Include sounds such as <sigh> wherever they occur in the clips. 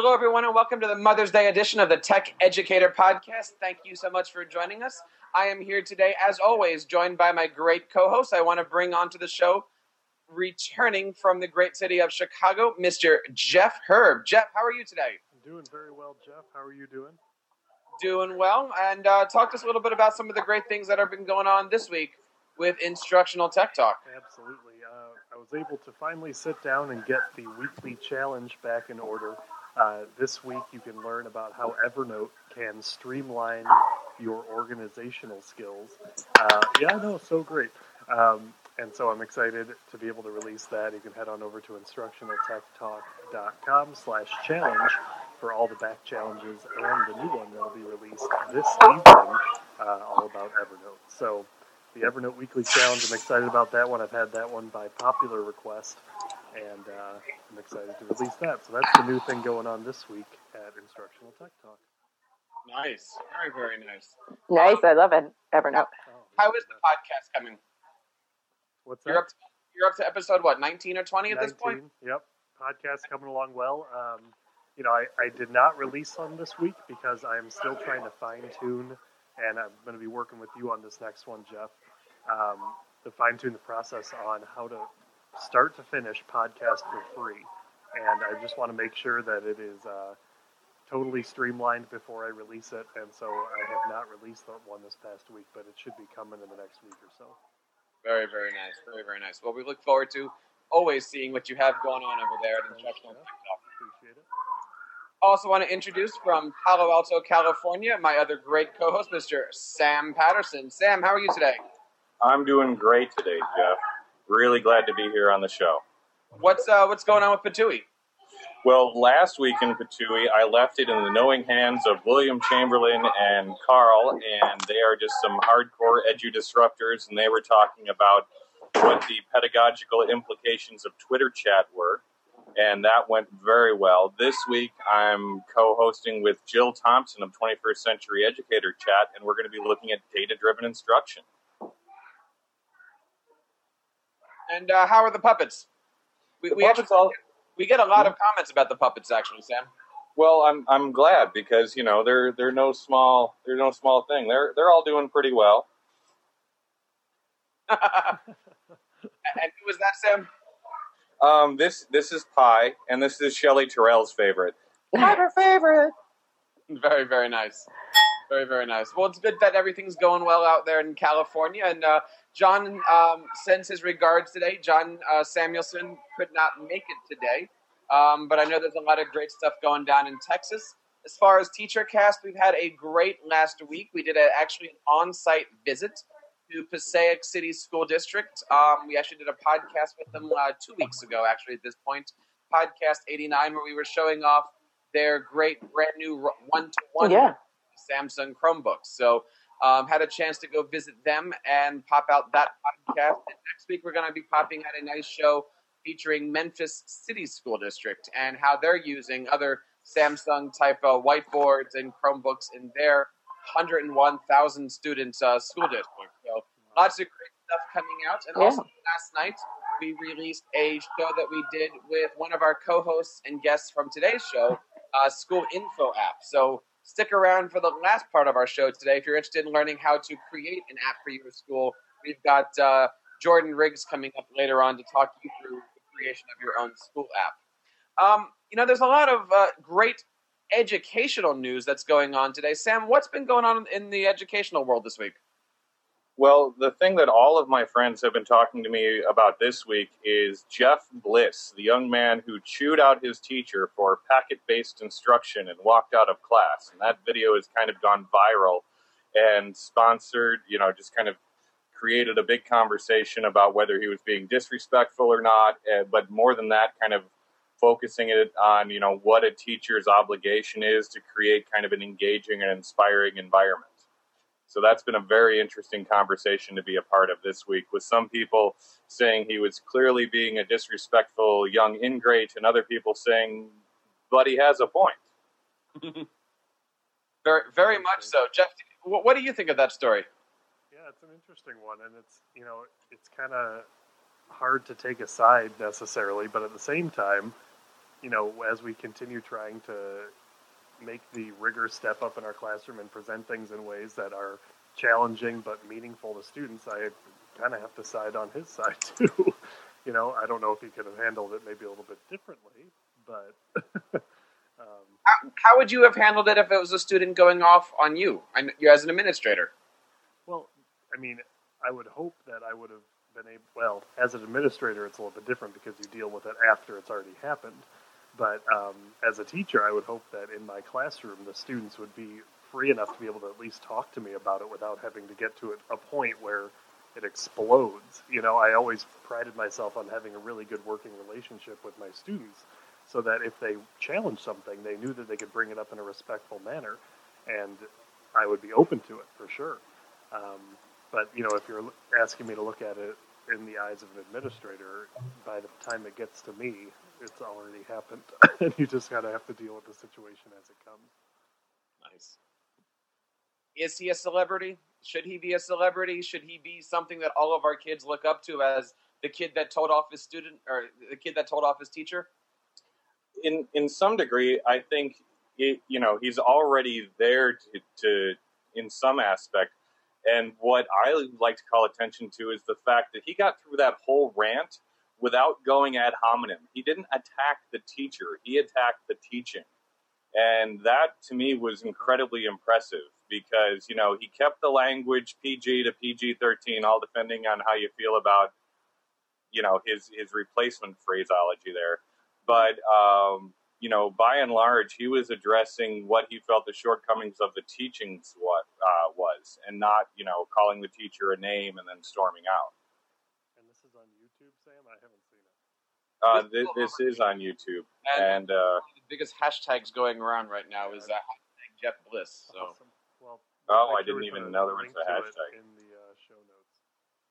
Hello, everyone, and welcome to the Mother's Day edition of the Tech Educator Podcast. Thank you so much for joining us. I am here today, as always, joined by my great co host. I want to bring onto the show, returning from the great city of Chicago, Mr. Jeff Herb. Jeff, how are you today? I'm doing very well, Jeff. How are you doing? Doing well. And uh, talk to us a little bit about some of the great things that have been going on this week with Instructional Tech Talk. Absolutely. Uh, I was able to finally sit down and get the weekly challenge back in order. Uh, this week, you can learn about how Evernote can streamline your organizational skills. Uh, yeah, know, so great. Um, and so I'm excited to be able to release that. You can head on over to instructionaltechtalk.com slash challenge for all the back challenges and the new one that'll be released this evening, uh, all about Evernote. So the Evernote Weekly Challenge, I'm excited about that one. I've had that one by popular request and uh, I'm excited to release that. So that's the new thing going on this week at Instructional Tech Talk. Nice, very very nice. Nice, I love it. Evernote. Oh, How is the podcast coming? What's that? You're up. To, you're up to episode what, 19 or 20 at this point? Yep, podcast coming along well. Um, you know, I, I did not release them this week because I am still trying to fine tune, and I'm going to be working with you on this next one, Jeff, um, to fine tune the process on how to start to finish podcast for free. And I just want to make sure that it is uh, totally streamlined before I release it. And so I have not released that one this past week, but it should be coming in the next week or so. Very, very nice. Very, very nice. Well, we look forward to always seeing what you have going on over there at Instructional Jeff. Tech Talk. Appreciate it. Also, want to introduce from Palo Alto, California, my other great co-host, Mr. Sam Patterson. Sam, how are you today? I'm doing great today, Jeff. Really glad to be here on the show. What's uh, what's going on with Patui? Well, last week in Patui, I left it in the knowing hands of William Chamberlain and Carl, and they are just some hardcore edu disruptors, and they were talking about what the pedagogical implications of Twitter chat were, and that went very well. This week, I'm co-hosting with Jill Thompson of 21st Century Educator Chat, and we're going to be looking at data-driven instruction. And uh, how are the puppets? We, The we, puppets actually, all- we get a lot of comments about the puppets, actually, Sam. Well, I'm I'm glad because you know they're they're no small they're no small thing. They're they're all doing pretty well. <laughs> and who was that, Sam? Um, this this is Pi, and this is Shelley Terrell's favorite. Her favorite. Very, very nice. Very, very nice. Well, it's good that everything's going well out there in California. And uh, John um, sends his regards today. John uh, Samuelson could not make it today, um, but I know there's a lot of great stuff going down in Texas. As far as Teacher Cast, we've had a great last week. We did a, actually an on site visit to Passaic City School District. Um, we actually did a podcast with them uh, two weeks ago, actually, at this point. Podcast 89, where we were showing off their great brand new one to one Samsung Chromebooks. So um, had a chance to go visit them and pop out that podcast. And next week we're going to be popping out a nice show featuring Memphis City School District and how they're using other Samsung type of whiteboards and Chromebooks in their 101,000 students uh, school district. So lots of great stuff coming out. And Yeah. also last night we released a show that we did with one of our co-hosts and guests from today's show, uh, School Info app. So stick around for the last part of our show today if you're interested in learning how to create an app for your school. We've got uh, Jordan Riggs coming up later on to talk you through the creation of your own school app. Um, you know, there's a lot of uh, great educational news that's going on today. Sam, what's been going on in the educational world this week? Well, the thing that all of my friends have been talking to me about this week is Jeff Bliss, the young man who chewed out his teacher for packet based instruction and walked out of class. And that video has kind of gone viral and sponsored, you know, just kind of created a big conversation about whether he was being disrespectful or not. Uh, but more than that, kind of focusing it on, you know, what a teacher's obligation is to create kind of an engaging and inspiring environment. So that's been a very interesting conversation to be a part of this week, with some people saying he was clearly being a disrespectful young ingrate, and other people saying, but he has a point. <laughs> Very, very much so. Jeff, what do you think of that story? Yeah, it's an interesting one, and it's you know it's kind of hard to take a side necessarily, but at the same time, you know, as we continue trying to make the rigor step up in our classroom and present things in ways that are challenging but meaningful to students, I kind of have to side on his <laughs> side too. you know, I don't know if he could have handled it maybe a little bit differently, but. <laughs> um, How, how would you have handled it if it was a student going off on you, and you as an administrator? well, I mean, I would hope that I would have been able. Well, as an administrator, it's a little bit different because you deal with it after it's already happened. But um, as a teacher, I would hope that in my classroom, the students would be free enough to be able to at least talk to me about it without having to get to a point where it explodes. You know, I always prided myself on having a really good working relationship with my students so that if they challenged something, they knew that they could bring it up in a respectful manner. And I would be open to it for sure. Um, but, you know, if you're asking me to look at it in the eyes of an administrator, by the time it gets to me, it's already happened. <laughs> and you just got to have to deal with the situation as it comes. Nice. Is he a celebrity? Should he be a celebrity? Should he be something that all of our kids look up to as the kid that told off his student or the kid that told off his teacher? in in some degree, I think it, you know he's already there to, to in some aspect. And what I like to call attention to is the fact that he got through that whole rant without going ad hominem. He didn't attack the teacher; he attacked the teaching, and that to me was incredibly impressive because you know he kept the language PG to PG thirteen, all depending on how you feel about you know his his replacement phraseology there but um, you know, by and large, he was addressing what he felt the shortcomings of the teachings what uh, was, and not you know calling the teacher a name and then storming out. And this is on YouTube, Sam? I haven't seen it. Uh, this, this is on YouTube, and uh, the biggest hashtags going around right now is uh, hashtag Jeff Bliss. So Awesome. Well, Oh, we'll I didn't even know there was a hashtag. In the uh, show notes.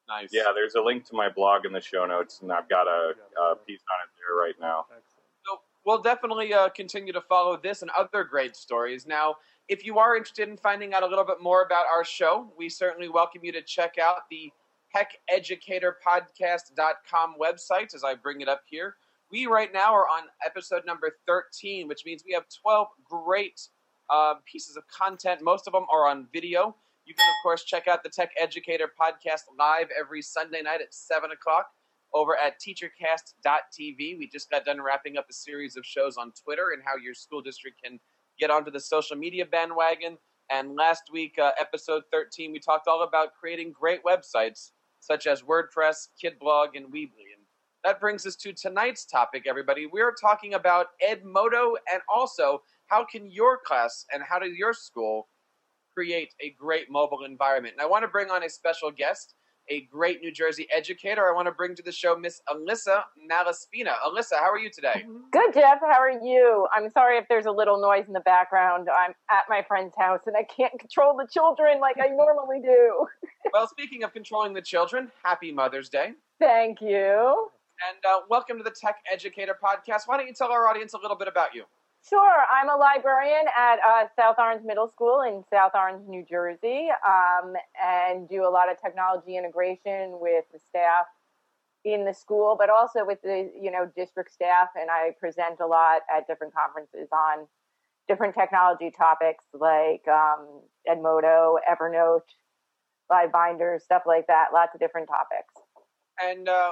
nice. yeah, there's a link to my blog in the show notes, and I've got a, a piece on it there right now. Excellent. So we'll definitely uh, continue to follow this and other great stories. Now, if you are interested in finding out a little bit more about our show, we certainly welcome you to check out the TechEducatorPodcast.com website as I bring it up here. We right now are on episode number 13, which means we have 12 great uh, pieces of content. Most of them are on video. You can, of course, check out the Tech Educator podcast live every Sunday night at 7 o'clock over at teachercast.tv. We just got done wrapping up a series of shows on Twitter and how your school district can get onto the social media bandwagon. And last week, uh, episode 13, we talked all about creating great websites such as WordPress, KidBlog, and Weebly. And that brings us to tonight's topic, everybody. We're talking about Edmodo and also how can your class and how does your school create a great mobile environment. And I want to bring on a special guest, a great New Jersey educator. I want to bring to the show Miss Alyssa Malaspina. Alyssa, how are you today? Good, Jeff. How are you? I'm sorry if there's a little noise in the background. I'm at my friend's house and I can't control the children like I normally do. <laughs> well, speaking of controlling the children, happy Mother's Day. Thank you. And uh, welcome to the Tech Educator Podcast. Why don't you tell our audience a little bit about you? Sure. I'm a librarian at uh, South Orange Middle School in South Orange, New Jersey, um, and do a lot of technology integration with the staff in the school, but also with the you know district staff. And I present a lot at different conferences on different technology topics like um, Edmodo, Evernote, Live Binders, stuff like that. Lots of different topics. And uh,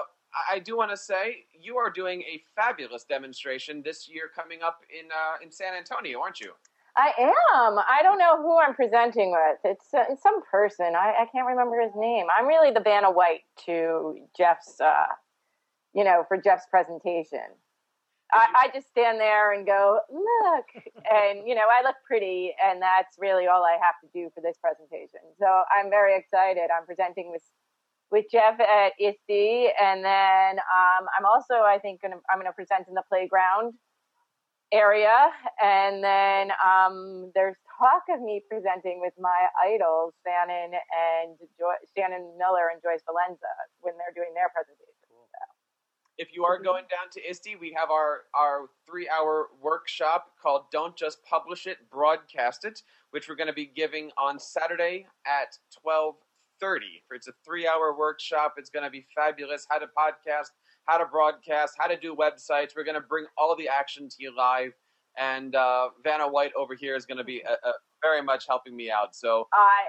I do want to say you are doing a fabulous demonstration this year coming up in uh, in San Antonio, aren't you? I am. I don't know who I'm presenting with. It's, uh, it's some person. I, I can't remember his name. I'm really the Vanna White to Jeff's, uh, you know, for Jeff's presentation. I, I just stand there and go, look, <laughs> and you know, I look pretty, and that's really all I have to do for this presentation. So I'm very excited. I'm presenting with with Jeff at ISTE, and then um, I'm also, I think, gonna I'm going to present in the playground area, and then um, there's talk of me presenting with my idols, Shannon and jo- Shannon Miller and Joyce Valenza, when they're doing their presentation. If you are going down to ISTE, we have our, our three hour workshop called Don't Just Publish It, Broadcast It, which we're going to be giving on Saturday at 1230. It's a three hour workshop. It's going to be fabulous. How to podcast how to broadcast, how to do websites. We're going to bring all the action to you live. And uh, Vanna White over here is going to be uh, uh, very much helping me out. So I,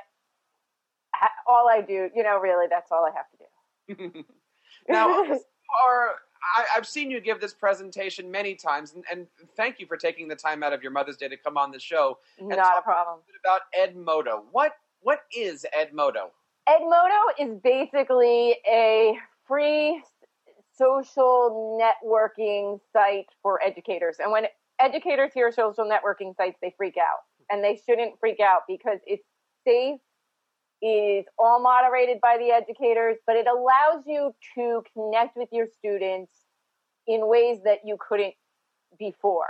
all I do, you know, really, that's all I have to do. <laughs> now, <laughs> are I, have seen you give this presentation many times, and, and, thank you for taking the time out of your Mother's Day to come on the show. Not a problem. about Edmodo. What what is Edmodo? Edmodo is basically a free social networking site for educators. And when educators hear social networking sites, they freak out. And they shouldn't freak out because it's safe, is all moderated by the educators, but it allows you to connect with your students in ways that you couldn't before.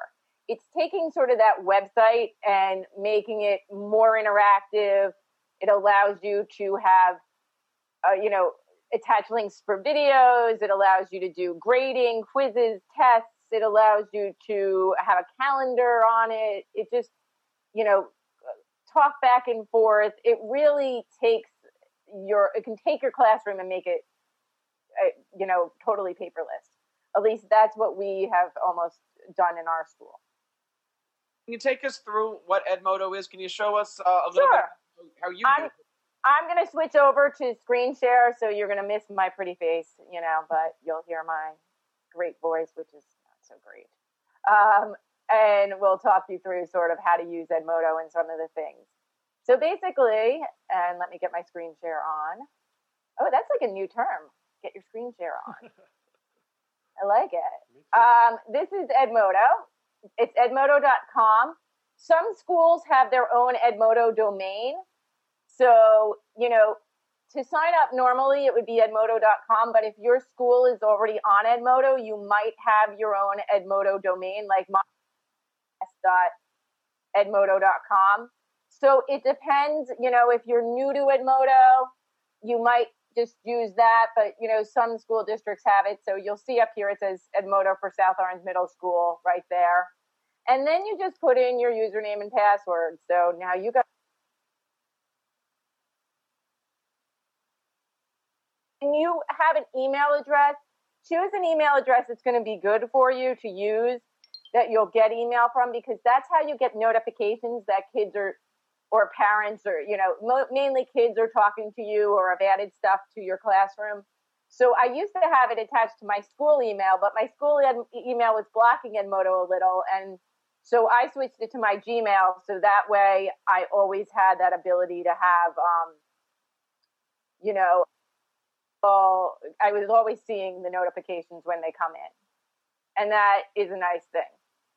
It's taking sort of that website and making it more interactive. It allows you to have, uh, you know, attach links for videos. It allows you to do grading, quizzes, tests. It allows you to have a calendar on it. It just, you know, talk back and forth. It really takes your, it can take your classroom and make it, uh, you know, totally paperless. At least that's what we have almost done in our school. Can you take us through what Edmodo is? Can you show us uh, a little sure. bit how you I'm, I'm going to switch over to screen share, so you're going to miss my pretty face, you know, but you'll hear my great voice, which is not so great. Um, and we'll talk you through sort of how to use Edmodo and some of the things. So basically, and let me get my screen share on. Oh, that's like a new term. Get your screen share <laughs> on. I like it. Um, this is Edmodo. It's edmodo.com. Some schools have their own Edmodo domain. So, you know, to sign up normally it would be edmodo.com, but if your school is already on Edmodo, you might have your own Edmodo domain like edmodo.com. So it depends, you know, if you're new to Edmodo, you might just use that, but you know, some school districts have it. So you'll see up here it says Edmodo for South Orange Middle School right there. And then you just put in your username and password. So now you got When you have an email address, choose an email address that's going to be good for you to use that you'll get email from because that's how you get notifications that kids are or parents or you know mainly kids are talking to you or have added stuff to your classroom so i used to have it attached to my school email but my school email was blocking edmodo a little and so i switched it to my gmail so that way i always had that ability to have um, you know all, I was always seeing the notifications when they come in. And that is a nice thing.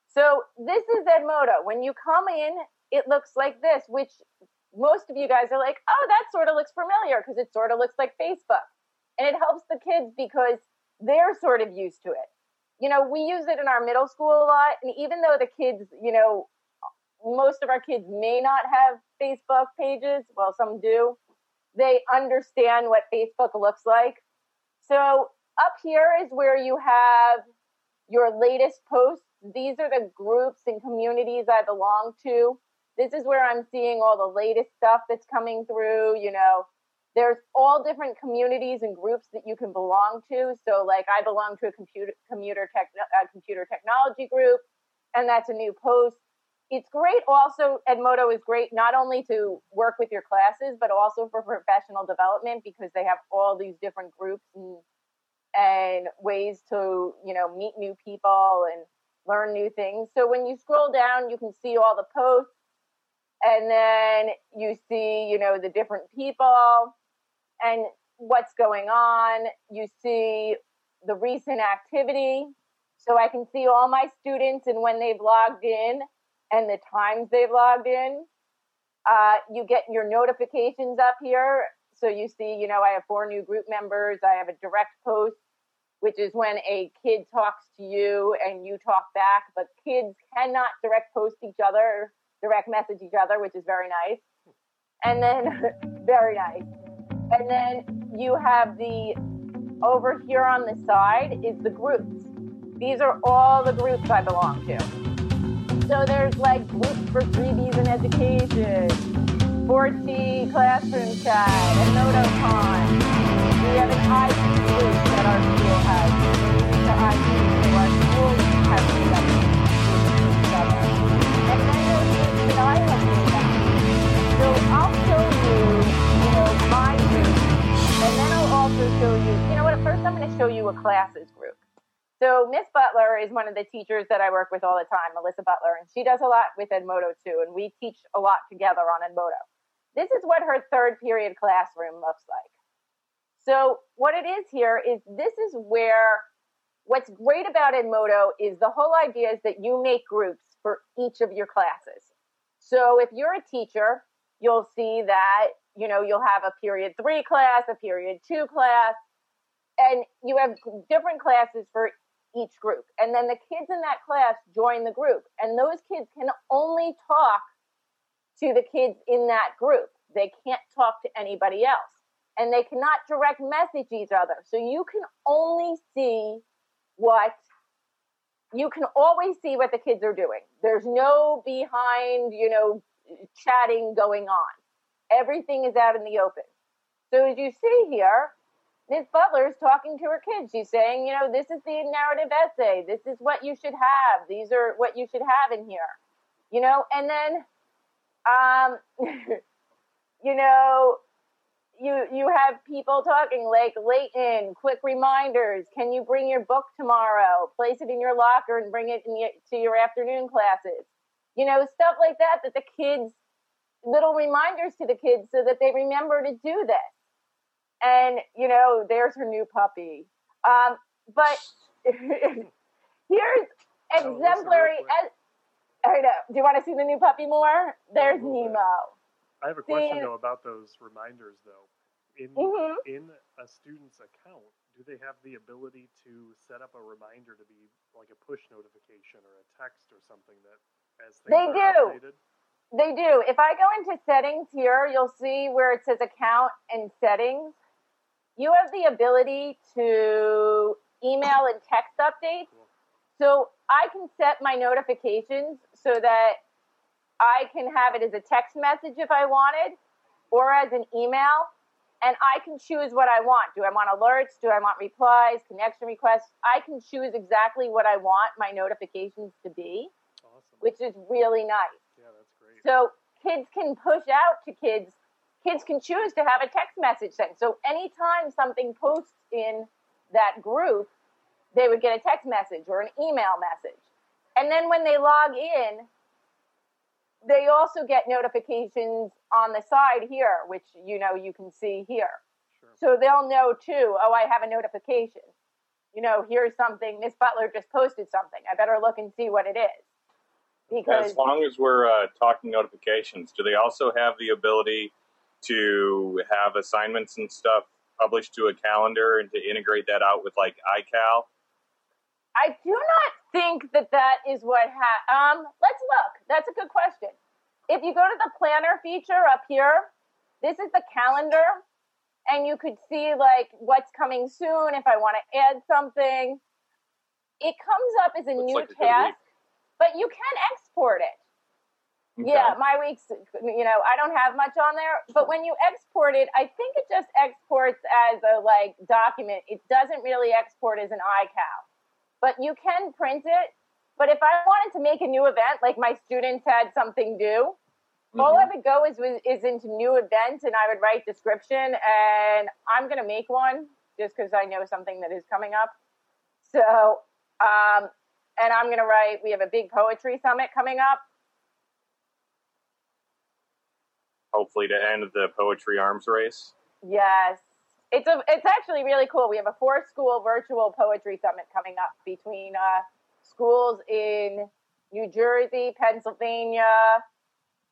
So this is Edmodo. When you come in, it looks like this, which most of you guys are like, oh, that sort of looks familiar because it sort of looks like Facebook. And it helps the kids because they're sort of used to it. You know, we use it in our middle school a lot. And even though the kids, you know, most of our kids may not have Facebook pages, well, some do, they understand what Facebook looks like. So up here is where you have your latest posts. These are the groups and communities I belong to. This is where I'm seeing all the latest stuff that's coming through. You know, there's all different communities and groups that you can belong to. So, like, I belong to a computer computer a uh, computer technology group, and that's a new post. It's great also edmodo is great not only to work with your classes but also for professional development because they have all these different groups and and ways to you know meet new people and learn new things. So when you scroll down you can see all the posts and then you see you know the different people and what's going on you see the recent activity so i can see all my students and when they've logged in and the times they've logged in. Uh, you get your notifications up here. So you see, you know, I have four new group members. I have a direct post, which is when a kid talks to you and you talk back, but kids cannot direct post each other, direct message each other, which is very nice. And then, <laughs> very nice. And then you have the, over here on the side is the groups. These are all the groups I belong to. So there's like groups for freebies in education, 4T classroom chat, and EdmodoCon. We have an IT group a classes group. So Miss Butler is one of the teachers that I work with all the time, Melissa Butler, and she does a lot with Edmodo too, and we teach a lot together on Edmodo. This is what her third period classroom looks like. So what it is here is this is where what's great about Edmodo is the whole idea is that you make groups for each of your classes. So if you're a teacher, you'll see that, you know, you'll have a period three class, a period two class, and you have different classes for each group. And then the kids in that class join the group. And those kids can only talk to the kids in that group. They can't talk to anybody else. And they cannot direct message each other. So you can only see what you can always see what the kids are doing. There's no behind, you know, chatting going on. Everything is out in the open. So as you see here, Ms. Butler is talking to her kids. She's saying, you know, this is the narrative essay. This is what you should have. These are what you should have in here. You know, and then, um, <laughs> you know, you you have people talking like Leighton, quick reminders. Can you bring your book tomorrow? Place it in your locker and bring it to your afternoon classes. You know, stuff like that. That the kids, little reminders to the kids so that they remember to do this. And you know, there's her new puppy. Um, but <laughs> here's exemplary. I know. Do you want to see the new puppy more? There's Nemo. I have a question though about those reminders though. In Mhm. in a student's account, do they have the ability to set up a reminder to be like a push notification or a text or something that as things They are do. updated? They do. If I go into settings here, you'll see where it says account and settings. You have the ability to email and text updates. So I can set my notifications so that I can have it as a text message if I wanted or as an email. And I can choose what I want. Do I want alerts? Do I want replies, connection requests? I can choose exactly what I want my notifications to be, Awesome. which is really nice. Yeah, that's great. So kids can push out to kids. Kids can choose to have a text message sent. So anytime something posts in that group, they would get a text message or an email message. And then when they log in, they also get notifications on the side here, which you know you can see here. sure. So they'll know too, oh, I have a notification. You know, here's something, Miss Butler just posted something. I better look and see what it is. Because As long as we're uh, talking notifications, do they also have the ability to have assignments and stuff published to a calendar and to integrate that out with like iCal? I do not think that that is what ha- um let's look. That's a good question. If you go to the planner feature up here, this is the calendar and you could see like what's coming soon if I want to add something. It comes up as a Looks new like task. But you can export it. Okay. Yeah, my weeks, you know, I don't have much on there, but when you export it, I think it just exports as a like document. It doesn't really export as an iCal. But you can print it. But if I wanted to make a new event, like my students had something due, all Mhm. I would go is is into new events and I would write description and I'm gonna make one just because I know something that is coming up. So um, and I'm gonna write we have a big poetry summit coming up. Hopefully, to end the poetry arms race. Yes. It's a it's actually really cool. We have a four school virtual poetry summit coming up between uh, schools in New Jersey, Pennsylvania,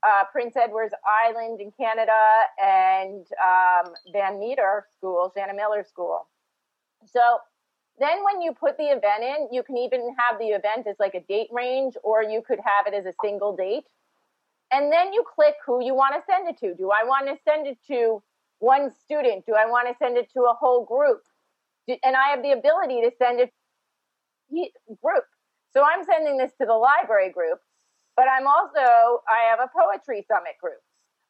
uh, Prince Edward's Island in Canada, and um, Van Meter School, Shannon Miller School. So then when you put the event in, you can even have the event as like a date range, or you could have it as a single date. And then you click who you want to send it to. Do I want to send it to one student? Do I want to send it to a whole group? And I have the ability to send it he- group. So I'm sending this to the library group, but I'm also I have a poetry summit group.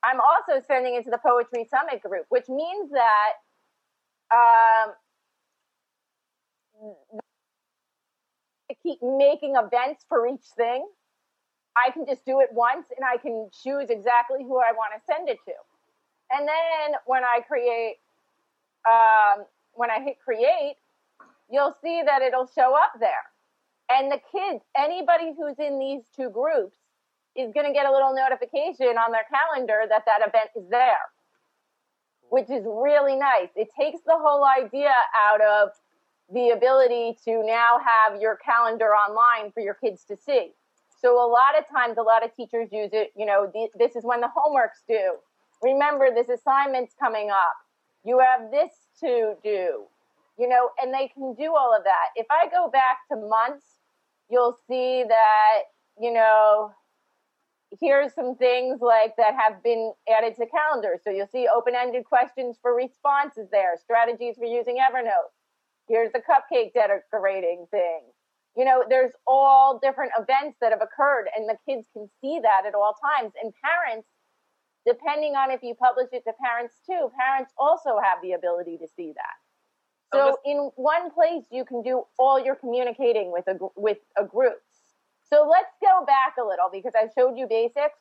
I'm also sending it to the poetry summit group, which means that um, I keep making events for each thing. I can just do it once and I can choose exactly who I want to send it to. And then when I create, um, when I hit create, you'll see that it'll show up there. And the kids, anybody who's in these two groups, is going to get a little notification on their calendar that that event is there, which is really nice. It takes the whole idea out of the ability to now have your calendar online for your kids to see. So a lot of times, a lot of teachers use it. You know, th- this is when the homework's due. Remember, this assignment's coming up. You have this to do. You know, and they can do all of that. If I go back to months, you'll see that you know here's some things like that have been added to calendars. So you'll see open-ended questions for responses there, strategies for using Evernote. Here's the cupcake decorating thing. You know, there's all different events that have occurred, and the kids can see that at all times. And parents, depending on if you publish it to parents too, parents also have the ability to see that. So in one place, you can do all your communicating with a with a group. So let's go back a little because I showed you basics.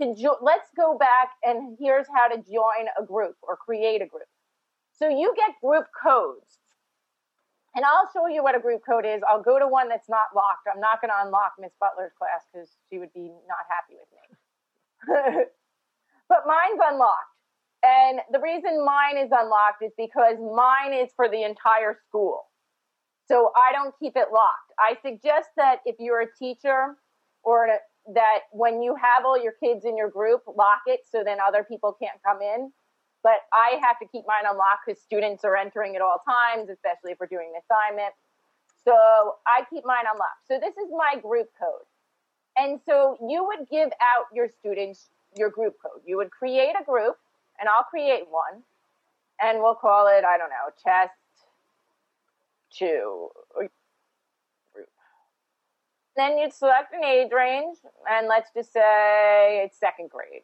To jo- let's go back and here's how to join a group or create a group. So you get group codes and I'll show you what a group code is. I'll go to one that's not locked. I'm not going to unlock Miss Butler's class because she would be not happy with me. <laughs> but mine's unlocked. And the reason mine is unlocked is because mine is for the entire school. So I don't keep it locked. I suggest that if you're a teacher or that when you have all your kids in your group, lock it so then other people can't come in but I have to keep mine unlocked because students are entering at all times, especially if we're doing an assignment. So I keep mine unlocked. So this is my group code. And so you would give out your students your group code. You would create a group, and I'll create one, and we'll call it, I don't know, test two group. Then you'd select an age range, and let's just say it's second grade.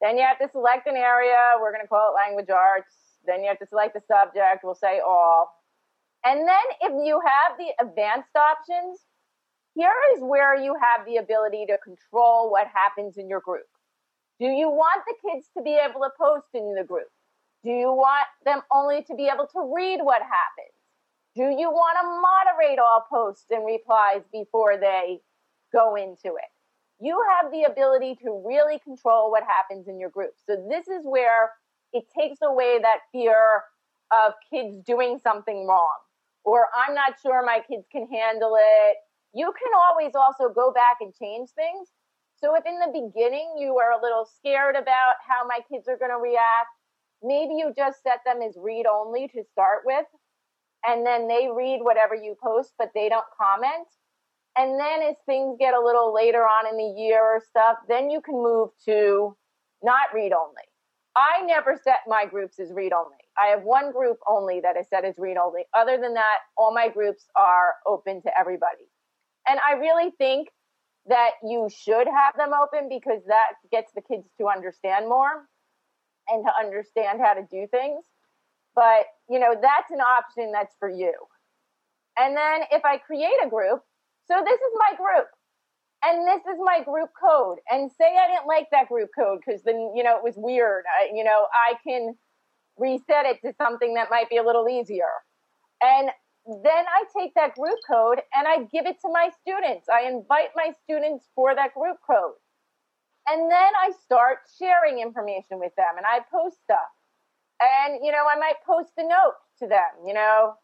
Then you have to select an area. We're going to call it language arts. Then you have to select the subject. We'll say all. And then if you have the advanced options, here is where you have the ability to control what happens in your group. Do you want the kids to be able to post in the group? Do you want them only to be able to read what happens? Do you want to moderate all posts and replies before they go into it? You have the ability to really control what happens in your group. So this is where it takes away that fear of kids doing something wrong or I'm not sure my kids can handle it. You can always also go back and change things. So if in the beginning you are a little scared about how my kids are going to react, maybe you just set them as read only to start with and then they read whatever you post but they don't comment and then as things get a little later on in the year or stuff, then you can move to not read only. I never set my groups as read only. I have one group only that is set as read only. Other than that, all my groups are open to everybody. And I really think that you should have them open because that gets the kids to understand more and to understand how to do things. But, you know, that's an option that's for you. And then if I create a group, so this is my group. And this is my group code. And say I didn't like that group code because then, you know, it was weird. I, you know, I can reset it to something that might be a little easier. And then I take that group code and I give it to my students. I invite my students for that group code. And then I start sharing information with them and I post stuff. And, you know, I might post a note to them, you know,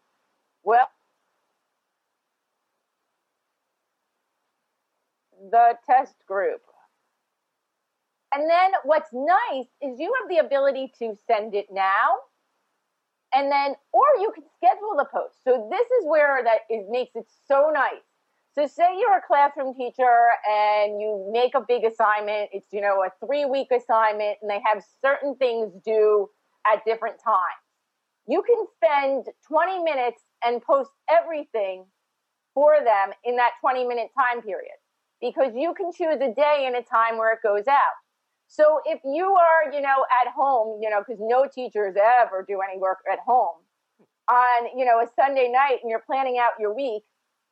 well, the test group. And then what's nice is you have the ability to send it now and then or you can schedule the post. So this is where that makes it so nice. So say you're a classroom teacher and you make a big assignment, it's you know a 3 week assignment and they have certain things due at different times. You can spend 20 minutes and post everything for them in that 20 minute time period because you can choose a day and a time where it goes out. So if you are, you know, at home, you know, because no teachers ever do any work at home on, you know, a Sunday night and you're planning out your week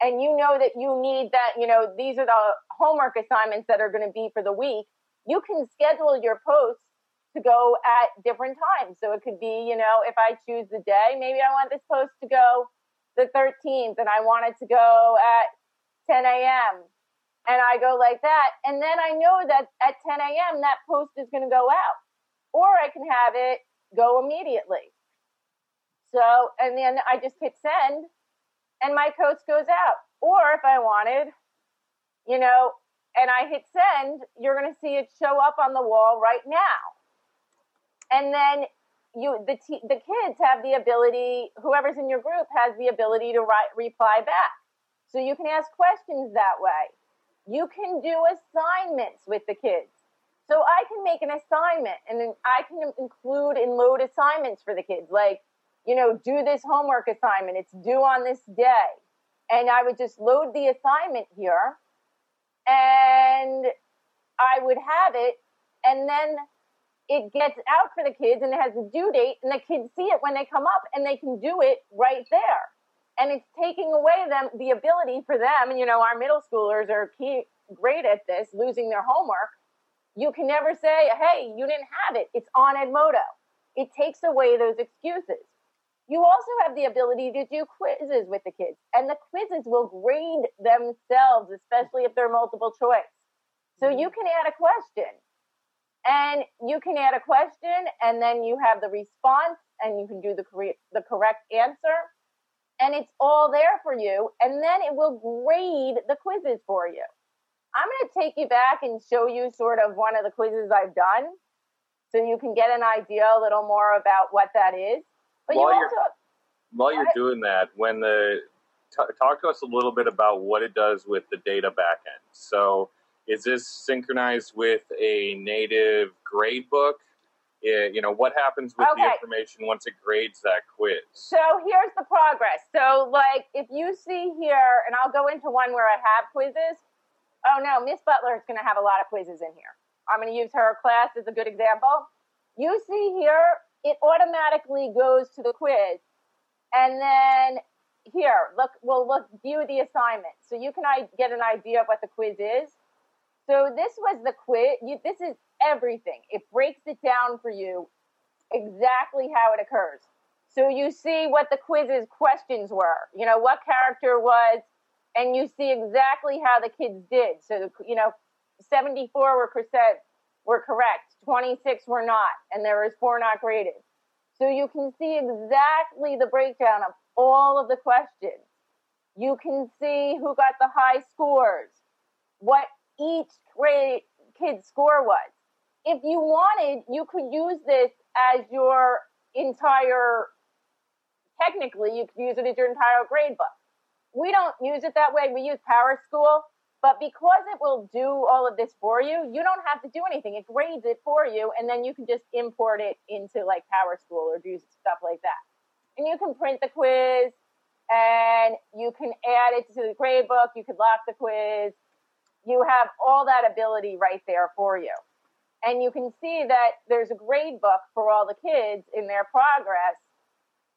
and you know that you need that, you know, these are the homework assignments that are going to be for the week, you can schedule your posts to go at different times. So it could be, you know, if I choose the day, maybe I want this post to go the 13th and I want it to go at 10 a.m. and I go like that. And then I know that at 10 a.m. that post is going to go out. Or I can have it go immediately. So, and then I just hit send and my coach goes out. Or if I wanted, you know, and I hit send, you're going to see it show up on the wall right now. And then you, the, t- the kids have the ability, whoever's in your group has the ability to write, reply back. So you can ask questions that way. You can do assignments with the kids. So I can make an assignment and then I can include and load assignments for the kids. Like, you know, do this homework assignment. It's due on this day. And I would just load the assignment here and I would have it. And then it gets out for the kids and it has a due date and the kids see it when they come up and they can do it right there. And it's taking away them the ability for them, and you know, our middle schoolers are key, great at this, losing their homework. You can never say, hey, you didn't have it. It's on Edmodo. It takes away those excuses. You also have the ability to do quizzes with the kids, and the quizzes will grade themselves, especially if they're multiple choice. So mm-hmm. you can add a question and you can add a question and then you have the response and you can do the correct, the correct answer and it's all there for you and then it will grade the quizzes for you i'm going to take you back and show you sort of one of the quizzes i've done so you can get an idea a little more about what that is but while you you're, while you're doing that, when the t- talk to us a little bit about what it does with the data backend. So, is this synchronized with a native grade book? Yeah, you know what happens with the information once it grades that quiz? So here's the progress. So, like, if you see here, and I'll go into one where I have quizzes. Oh no, Miss Butler is going to have a lot of quizzes in here. I'm going to use her class as a good example. You see here, it automatically goes to the quiz, and then here, look, we'll look view the assignment, so you can I, get an idea of what the quiz is. So this was the quiz. You, this is everything. It breaks it down for you exactly how it occurs. So you see what the quiz's questions were. You know what character was, and you see exactly how the kids did. So you know, seventy-four were percent were correct, twenty-six were not, and there was four not graded. So you can see exactly the breakdown of all of the questions. You can see who got the high scores, what each grade kid's score was. If you wanted, you could use this as your entire, technically, you could use it as your entire grade book. We don't use it that way. We use Power School, but because it will do all of this for you, you don't have to do anything. It grades it for you, and then you can just import it into like Power School or do stuff like that. And you can print the quiz, and you can add it to the grade book. You could lock the quiz. You have all that ability right there for you. And you can see that there's a grade book for all the kids in their progress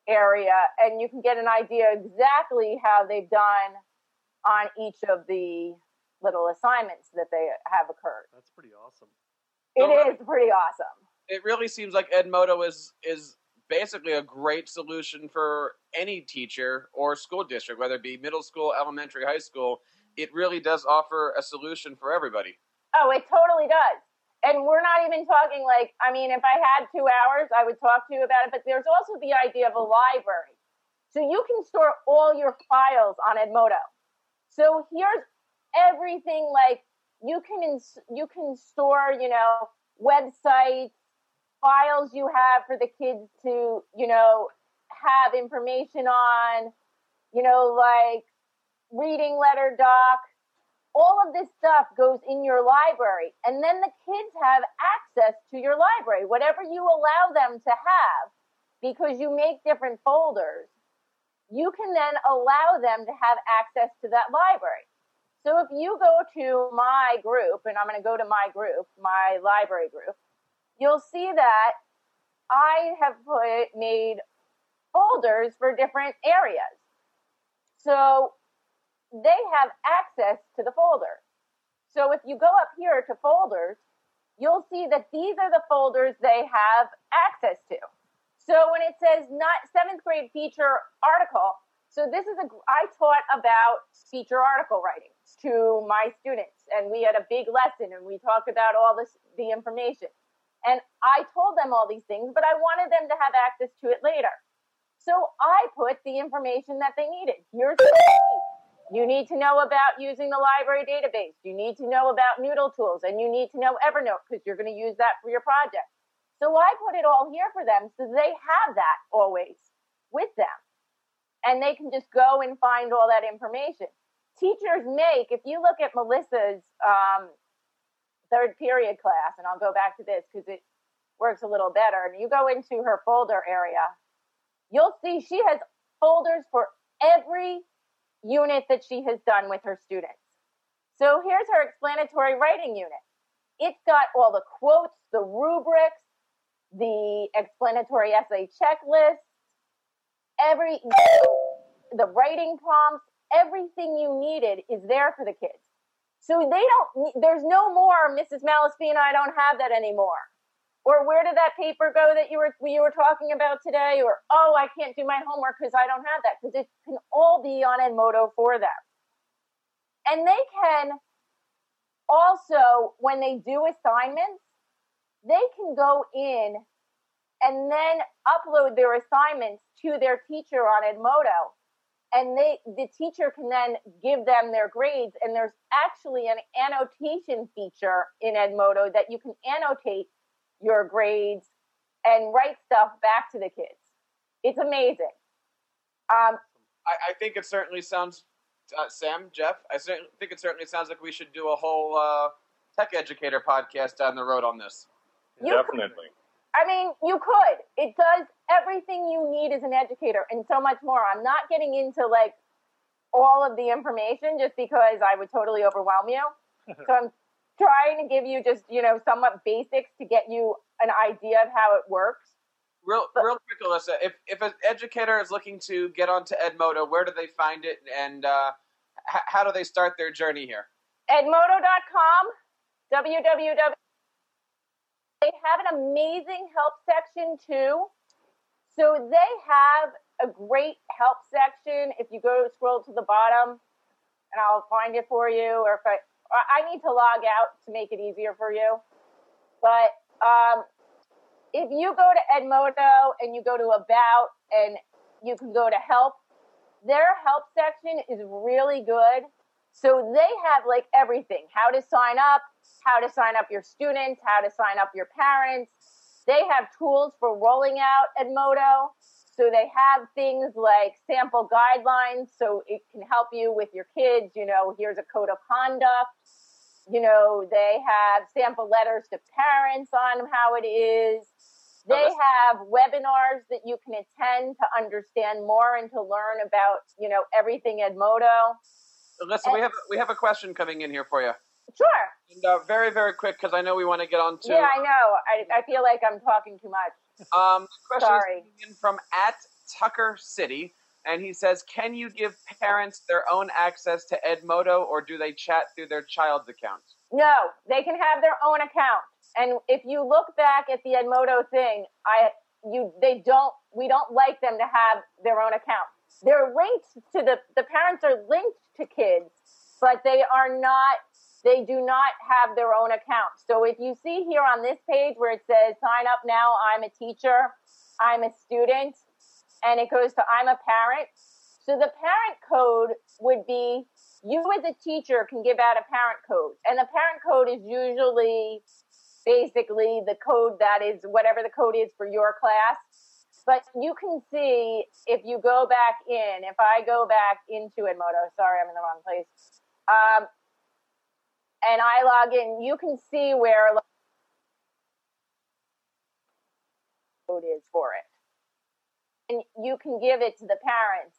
area, and you can get an idea exactly how they've done on each of the little assignments that they have occurred. That's pretty awesome. It So, is pretty awesome. It really seems like Edmodo is is basically a great solution for any teacher or school district, whether it be middle school, elementary, high school. It really does offer a solution for everybody. Oh, it totally does. And we're not even talking like, I mean, if I had two hours, I would talk to you about it, but there's also the idea of a library. So you can store all your files on Edmodo. So here's everything like you can ins- you can store, you know, websites, files you have for the kids to, you know, have information on, you know, like reading letter doc, all of this stuff goes in your library and then the kids have access to your library whatever you allow them to have because you make different folders. You can then allow them to have access to that library. So if you go to my group and i'm going to go to my group my library group you'll see that i have put made folders for different areas. So they have access to the folder. So if you go up here to folders, you'll see that these are the folders they have access to. So when it says not seventh grade feature article, so this is a I taught about feature article writing to my students, and we had a big lesson, and we talked about all this the information. And I told them all these things, but I wanted them to have access to it later. So I put the information that they needed. Here's. You need to know about using the library database. You need to know about NoodleTools, and you need to know Evernote because you're going to use that for your project. So I put it all here for them so they have that always with them. And they can just go and find all that information. Teachers make, if you look at Melissa's um, third period class, and I'll go back to this because it works a little better, and you go into her folder area, you'll see she has folders for every unit that she has done with her students. So here's her explanatory writing unit. It's got all the quotes, the rubrics, the explanatory essay checklist, every the writing prompts, everything you needed is there for the kids. So they don't. There's no more Mrs. Malaspina. I don't have that anymore. Or where did that paper go that you were you were talking about today? Or oh, I can't do my homework because I don't have that. Because it can all be on Edmodo for them. And they can also, when they do assignments, they can go in and then upload their assignments to their teacher on Edmodo. And they, the teacher can then give them their grades. And there's actually an annotation feature in Edmodo that you can annotate your grades and write stuff back to the kids. It's amazing. Um, I, I think it certainly sounds, uh, Sam, Jeff, I certainly think it certainly sounds like we should do a whole uh, tech educator podcast down the road on this. You Definitely. I mean, you could. It does everything you need as an educator and so much more. I'm not getting into like all of the information just because I would totally overwhelm you. <laughs> so I'm trying to give you just, you know, somewhat basics to get you an idea of how it works. Real, But- real quick, Alyssa. If if an educator is looking to get onto Edmodo, where do they find it, and uh, h- how do they start their journey here? Edmodo.com, www. They have an amazing help section too. So they have a great help section. If you go scroll to the bottom, and I'll find it for you, or if I I need to log out to make it easier for you. But um, if you go to Edmodo and you go to About and you can go to Help, their help section is really good. So they have like everything how to sign up, how to sign up your students, how to sign up your parents. They have tools for rolling out Edmodo. So they have things like sample guidelines so it can help you with your kids. You know, here's a code of conduct. You know, they have sample letters to parents on how it is. They have webinars that you can attend to understand more and to learn about, you know, everything at Edmodo. Alyssa, we have we have a question coming in here for you, Sure. and uh, very very quick because I know we want to get on to. Yeah, I know. I, I feel like I'm talking too much. Um, the question Sorry. is from at Tucker City, and he says, "Can you give parents their own access to Edmodo, or do they chat through their child's account?" No, they can have their own account. And if you look back at the Edmodo thing, I you they don't we don't like them to have their own account. They're linked to the the parents are linked to kids, but they are not they do not have their own account. So if you see here on this page where it says sign up now, I'm a teacher, I'm a student, and it goes to I'm a parent. So the parent code would be you as a teacher can give out a parent code. And the parent code is usually basically the code that is whatever the code is for your class. But you can see if you go back in, if I go back into Edmodo, sorry, I'm in the wrong place. Um, and I log in, you can see where code is for it. And you can give it to the parents.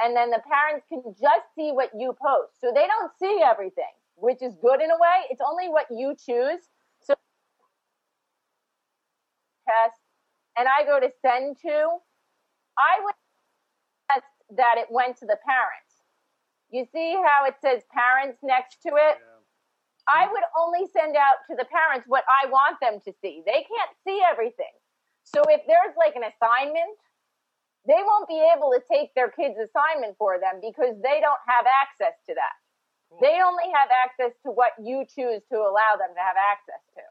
And then the parents can just see what you post. So they don't see everything, which is good in a way. It's only what you choose. So test and I go to send to, I would test that it went to the parents. You see how it says parents next to it? Yeah. I would only send out to the parents what I want them to see. They can't see everything. So if there's like an assignment they won't be able to take their kids' assignment for them because they don't have access to that. Cool. They only have access to what you choose to allow them to have access to,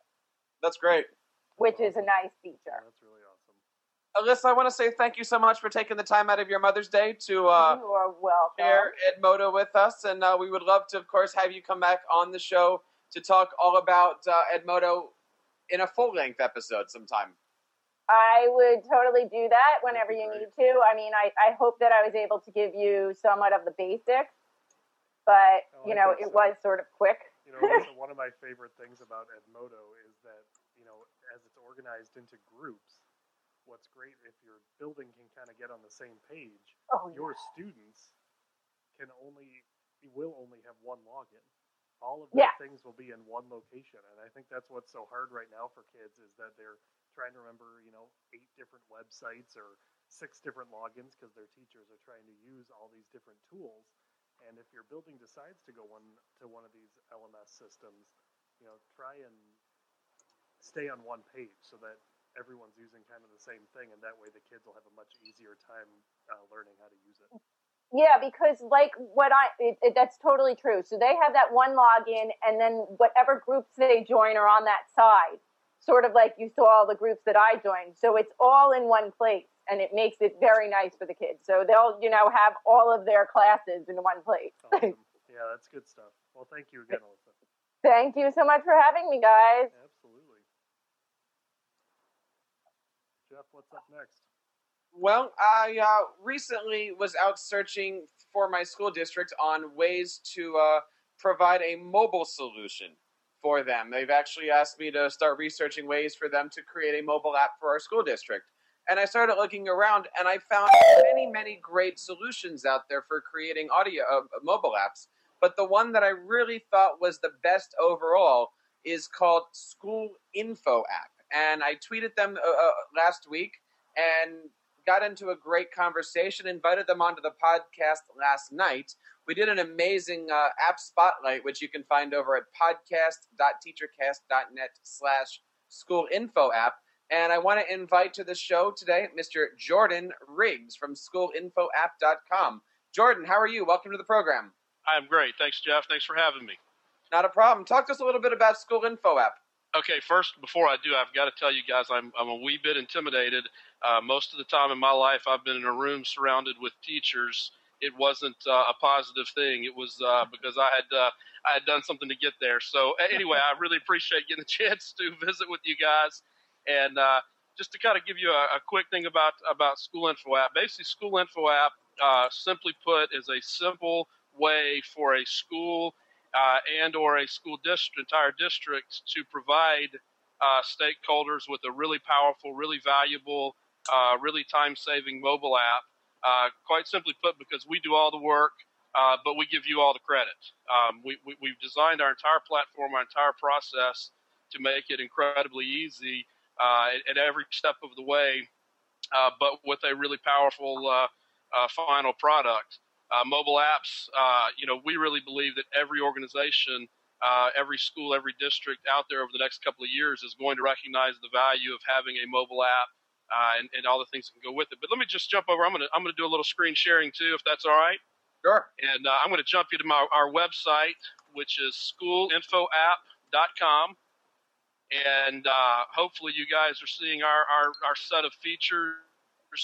That's great. which is a nice Yeah, feature. that's really awesome. Alyssa, I want to say thank you so much for taking the time out of your Mother's Day to uh, you are welcome. share Edmodo with us, and uh, we would love to, of course, have you come back on the show to talk all about uh, Edmodo in a full length episode sometime. I would totally do that whenever you need to. I mean, I, I hope that I was able to give you somewhat of the basics, but Oh, you know, it so. was sort of quick. You know, <laughs> one of my favorite things about Edmodo is that you know, as it's organized into groups, what's great if your building can kind of get on the same page, Oh, your students can only will only have one login. All of their Yeah. things will be in one location, and I think that's what's so hard right now for kids is that they're trying to remember, you know, eight different websites or six different logins because their teachers are trying to use all these different tools. And if your building decides to go one to one of these LMS systems, you know, try and stay on one page so that everyone's using kind of the same thing, and that way the kids will have a much easier time uh, learning how to use it. Yeah, because like what I, it, it, that's totally true. So they have that one login, and then whatever groups they join are on that side. Sort of like you saw all the groups that I joined. So it's all in one place, and it makes it very nice for the kids. So they'll, you know, have all of their classes in one place. Awesome. <laughs> yeah, that's good stuff. Well, thank you again, Alyssa. Thank you so much for having me, guys. Absolutely. Jeff, what's up next? Well, I uh, recently was out searching for my school district on ways to uh, provide a mobile solution for them. They've actually asked me to start researching ways for them to create a mobile app for our school district. And I started looking around, and I found many, many great solutions out there for creating audio uh, mobile apps. But the one that I really thought was the best overall is called School Info App. And I tweeted them uh, uh, last week and got into a great conversation, invited them onto the podcast last night. We did an amazing uh, app spotlight, which you can find over at podcast.teachercast.net slash school info app. And I want to invite to the show today Mr. Jordan Riggs from schoolinfoapp.com. Jordan, how are you? Welcome to the program. I'm great. Thanks, Jeff. Thanks for having me. Not a problem. Talk to us a little bit about School Info App. Okay, first, before I do, I've got to tell you guys I'm, I'm a wee bit intimidated. Uh, most of the time in my life, I've been in a room surrounded with teachers. It wasn't uh, a positive thing. It was uh, because I had uh, I had done something to get there. So anyway, I really appreciate getting a chance to <laughs> visit with you guys, and uh, just to kind of give you a, a quick thing about about School Info App. Basically, School Info App, uh, simply put, is a simple way for a school and or a school district, entire district, to provide uh, stakeholders with a really powerful, really valuable, uh, really time-saving mobile app. Uh, quite simply put, because we do all the work, uh, but we give you all the credit. Um, we, we, we've designed our entire platform, our entire process to make it incredibly easy uh, at, at every step of the way, uh, but with a really powerful uh, final product. Mobile apps, you know, we really believe that every organization, uh, every school, every district out there over the next couple of years is going to recognize the value of having a mobile app uh, and, and all the things that can go with it. But let me just jump over. I'm gonna I'm gonna do a little screen sharing too, if that's all right. Sure. And uh, I'm going to jump you to my, our website, which is schoolinfoapp.com. And uh, hopefully, you guys are seeing our, our, our set of features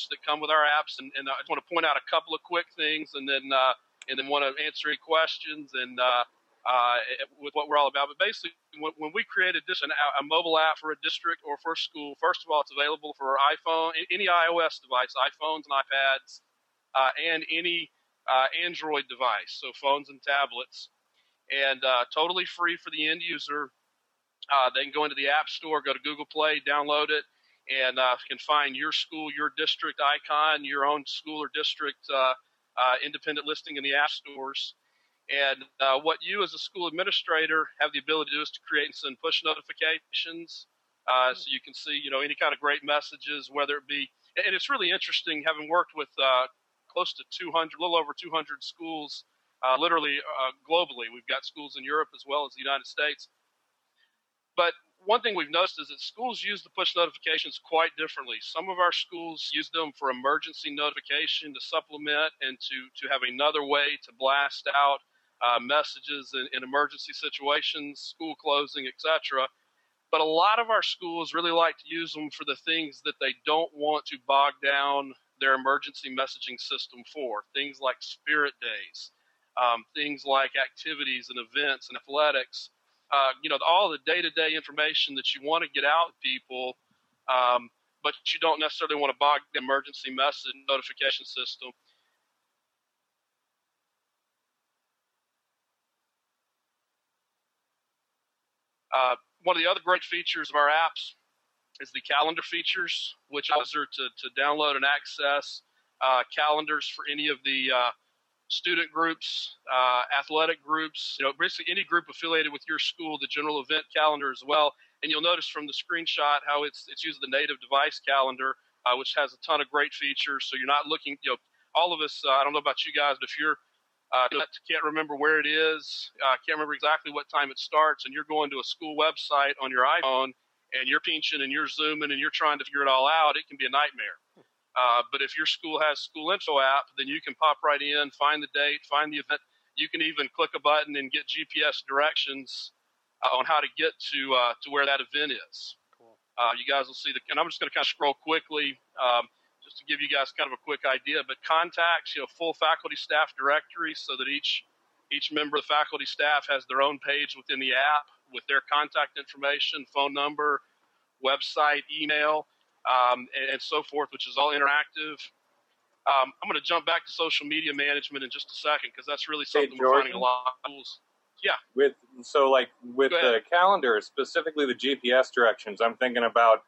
that come with our apps. And, and I just want to point out a couple of quick things, and then uh, and then want to answer any questions and uh, with what we're all about. But basically, when, when we created this an, a mobile app for a district or for a school, first of all, it's available for iPhone, any iOS device, iPhones and iPads, uh, and any uh, Android device, so phones and tablets, and uh, totally free for the end user. Uh, they can go into the App Store, go to Google Play, download it, and can find your school, your district icon, your own school or district independent listing in the App Stores. And uh, what you, as a school administrator, have the ability to do is to create and send push notifications, uh, so you can see, you know, any kind of great messages, whether it be. And it's really interesting, having worked with uh, close to 200, a little over 200 schools, uh, literally uh, globally. We've got schools in Europe as well as the United States. But one thing we've noticed is that schools use the push notifications quite differently. Some of our schools use them for emergency notification to supplement and to, to have another way to blast out uh, messages in, in emergency situations, school closing, etc. But a lot of our schools really like to use them for the things that they don't want to bog down their emergency messaging system for. Things like spirit days, um, things like activities and events and athletics. Uh, you know, all the day to day information that you want to get out to people, um, but you don't necessarily want to bog the emergency message notification system. Uh, one of the other great features of our apps is the calendar features, which allows her to, to download and access uh, calendars for any of the uh, student groups, uh, athletic groups, you know, basically any group affiliated with your school, the general event calendar as well. And you'll notice from the screenshot how it's it's using the native device calendar, uh, which has a ton of great features. So you're not looking, you know, all of us. Uh, I don't know about you guys, but if you're uh, can't remember where it is, uh, can't remember exactly what time it starts, and you're going to a school website on your iPhone and you're pinching and you're zooming and you're trying to figure it all out, it can be a nightmare. Uh, but if your school has school info app, then you can pop right in, find the date, find the event. You can even click a button and get GPS directions uh, on how to get to uh, to where that event is. Cool. Uh, you guys will see the, and I'm just going to kind of scroll quickly. Um, just to give you guys kind of a quick idea. But contacts, you know, full faculty staff directory so that each each member of the faculty staff has their own page within the app with their contact information, phone number, website, email, um, and, and, so forth, which is all interactive. Um, I'm going to jump back to social media management in just a second because that's really something hey, we're finding a lot of tools. Yeah. With so like with the calendar, specifically the GPS directions, I'm thinking about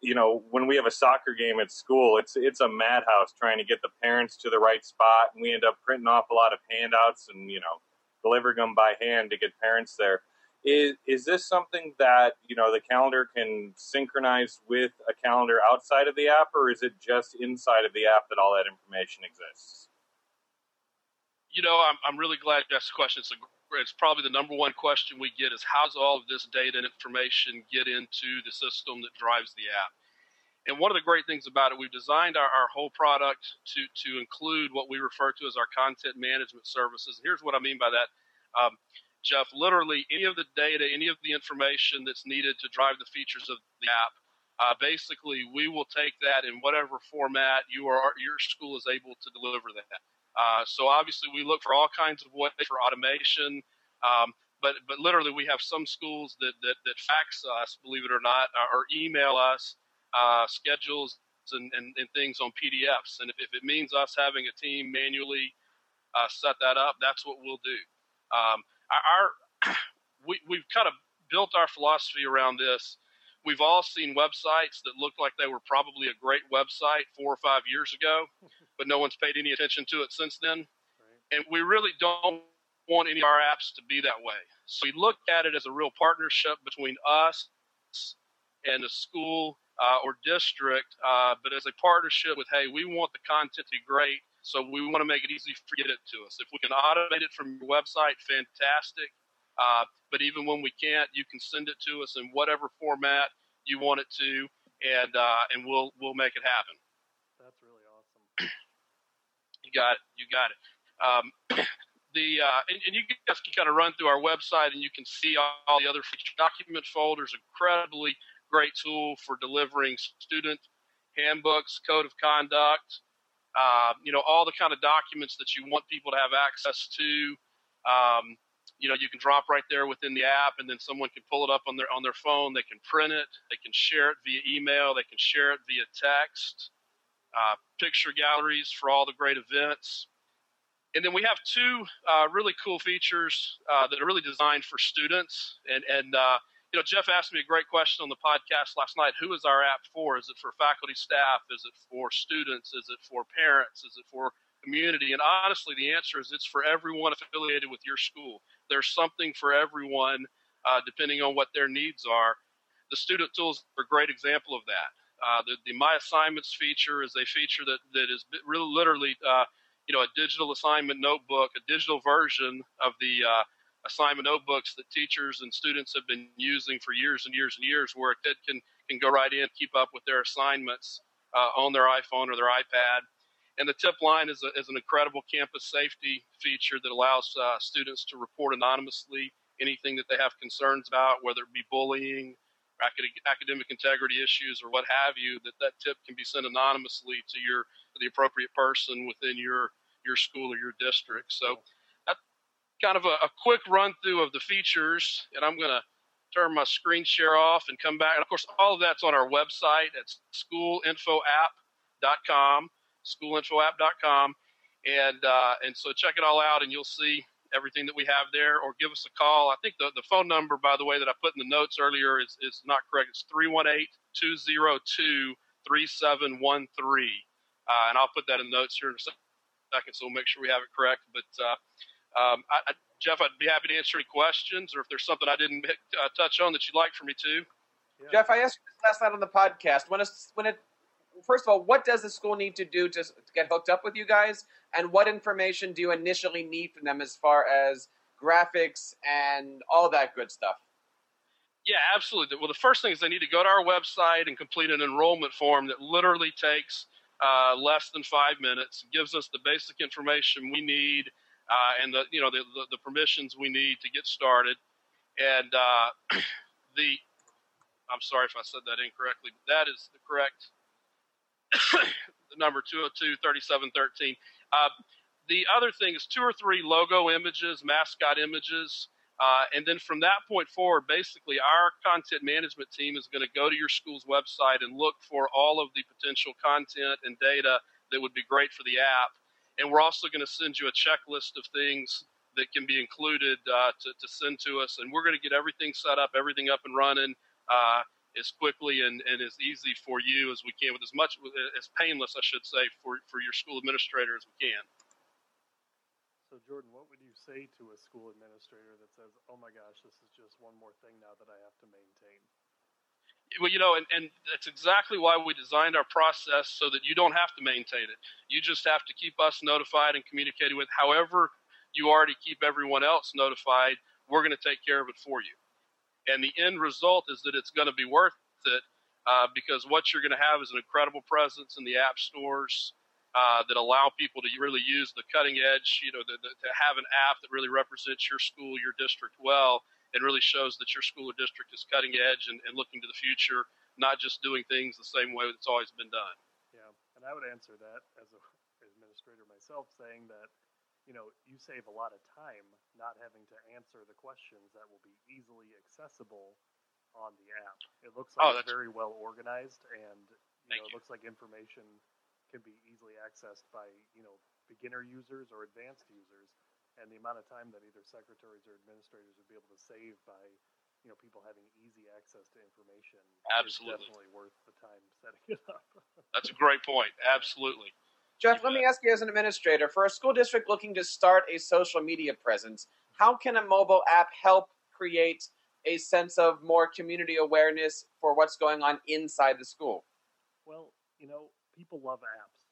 you know, when we have a soccer game at school, it's it's a madhouse trying to get the parents to the right spot, and we end up printing off a lot of handouts and you know delivering them by hand to get parents there. Is is this something that you know the calendar can synchronize with a calendar outside of the app, or is it just inside of the app that all that information exists? You know, I'm I'm really glad you asked the question. It's a it's probably the number one question we get is how does all of this data and information get into the system that drives the app? And one of the great things about it, we've designed our, our whole product to, to include what we refer to as our content management services. And here's what I mean by that. Um, Jeff, literally any of the data, any of the information that's needed to drive the features of the app, uh, basically we will take that in whatever format you are, your school is able to deliver that. Uh, so obviously, we look for all kinds of ways for automation. Um, but but literally, we have some schools that that, that fax us, believe it or not, or email us uh, schedules and, and, and, things on PDFs. And if, if, it means us having a team manually uh, set that up, that's what we'll do. Um, our <clears throat> we we've kind of built our philosophy around this We've all seen websites that look like they were probably a great website four or five years ago, <laughs> but no one's paid any attention to it since then. Right. And we really don't want any of our apps to be that way. So we look at it as a real partnership between us and the school uh, or district, uh, but as a partnership with, hey, we want the content to be great, so we want to make it easy for you to get it to us. If we can automate it from your website, fantastic. Uh, but even when we can't, you can send it to us in whatever format you want it to, and uh, and we'll we'll make it happen. That's really awesome. <clears throat> you got it. You got it. Um, <clears throat> the uh, and, and, you guys can kind of run through our website and you can see all, the other document folders. Incredibly great tool for delivering student handbooks, code of conduct. Uh, you know all the kind of documents that you want people to have access to. Um, you know you can drop right there within the app and then someone can pull it up on their on their phone. They can print it. They can share it via email. They can share it via text. Uh, picture galleries for all the great events. And then we have two uh, really cool features uh, that are really designed for students. And and uh, you know jeff asked me a great question on the podcast last night. Who is our app for? Is it for faculty staff? Is it for students? Is it for parents? Is it for community and honestly the answer is it's for everyone affiliated with your school there's something for everyone, uh, depending on what their needs are. The student tools are a great example of that. Uh, the, the, My Assignments feature is a feature that, that is really literally, uh, you know, a digital assignment notebook, a digital version of the uh, assignment notebooks that teachers and students have been using for years and years and years, where a kid can can go right in, keep up with their assignments uh, on their iPhone or their iPad. And the tip line is, a, is an incredible campus safety feature that allows uh, students to report anonymously anything that they have concerns about, whether it be bullying, academic integrity issues, or what have you. That that tip can be sent anonymously to your to the appropriate person within your your school or your district. So that's kind of a, a quick run through of the features, and I'm going to turn my screen share off and come back. And of course, all of that's on our website at schoolinfoapp.com, schoolinfoapp.com. And, uh, and so check it all out and you'll see everything that we have there or give us a call. I think the, the phone number, by the way, that I put in the notes earlier is, is not correct. It's 318 202 3713. Uh, and I'll put that in the notes here in a second, so we'll make sure we have it correct. But uh, um, I, I, Jeff, I'd be happy to answer any questions, or if there's something I didn't uh, touch on that you'd like for me to. Yeah. Jeff, I asked you this last night on the podcast. When, it's, when it, first of all, what does the school need to do to, get hooked up with you guys, and what information do you initially need from them as far as graphics and all that good stuff? Yeah, absolutely. Well, the first thing is they need to go to our website and complete an enrollment form that literally takes uh, less than five minutes, gives us the basic information we need uh, and the you know the, the, the, permissions we need to get started. And uh, <clears throat> the I'm sorry if I said that incorrectly, but that is the correct the <coughs> number 202 3713. Uh, the other thing is two or three logo images, mascot images. Uh, and then from that point forward, basically, our content management team is going to go to your school's website and look for all of the potential content and data that would be great for the app and we're also going to send you a checklist of things that can be included uh, to, to send to us. And we're going to get everything set up, everything up and running uh, as quickly and, and as easy for you as we can, with as much as painless, I should say, for, for your school administrator as we can. So, Jordan, what would you say to a school administrator that says, "Oh my gosh, this is just one more thing now that I have to maintain"? well, you know, and, and that's exactly why we designed our process so that you don't have to maintain it. You just have to keep us notified and communicating with. However, you already keep everyone else notified. We're going to take care of it for you. And the end result is that it's going to be worth it uh, because what you're going to have is an incredible presence in the app stores uh, that allow people to really use the cutting edge, you know, the, the, to have an app that really represents your school, your district well and really shows that your school or district is cutting edge and, and looking to the future, not just doing things the same way that's always been done. Yeah, and I would answer that as an administrator myself, saying that you know you save a lot of time not having to answer the questions that will be easily accessible on the app. It looks like oh, it's very well organized, and you know, it looks like information can be easily accessed by you know beginner users or advanced users. And the amount of time that either secretaries or administrators would be able to save by you know people having easy access to information absolutely. definitely worth the time setting it up. <laughs> That's a great point. Absolutely jeff let me ask you as an administrator for a school district looking to start a social media presence how can a mobile app help create a sense of more community awareness for what's going on inside the school well you know people love apps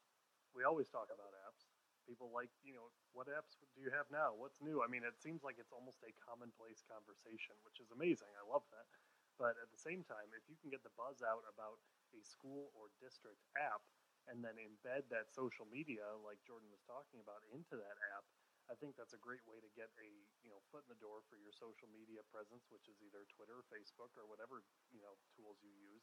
we always talk about apps people like you know what apps do you have now? What's new? I mean, it seems like it's almost a commonplace conversation, which is amazing. I love that. But at the same time, if you can get the buzz out about a school or district app and then embed that social media, like Jordan was talking about, into that app, I think that's a great way to get a you know foot in the door for your social media presence, which is either Twitter, Facebook, or whatever you know tools you use.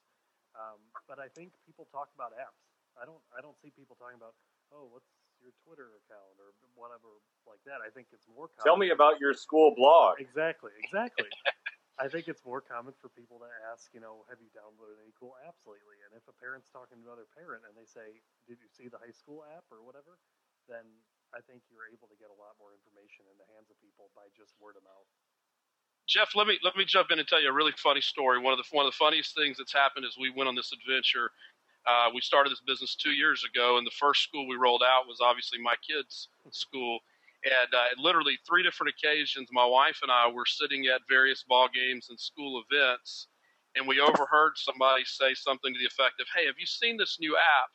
Um, but I think people talk about apps. I don't I don't see people talking about oh what's your Twitter account or whatever like that. I think it's more common. Tell me about your school blog. Exactly, exactly. I think it's more common for people to ask, you know, have you downloaded any cool apps lately? And if a parent's talking to another parent and they say, did you see the high school app or whatever, then I think you're able to get a lot more information in the hands of people by just word of mouth. Jeff, let me let me jump in and tell you a really funny story. One of the one of the funniest things that's happened as we went on this adventure uh, we started this business two years ago, and the first school we rolled out was obviously my kids' school. And uh, literally three different occasions, my wife and I were sitting at various ball games and school events, and we overheard somebody say something to the effect of, "Hey, have you seen this new app?"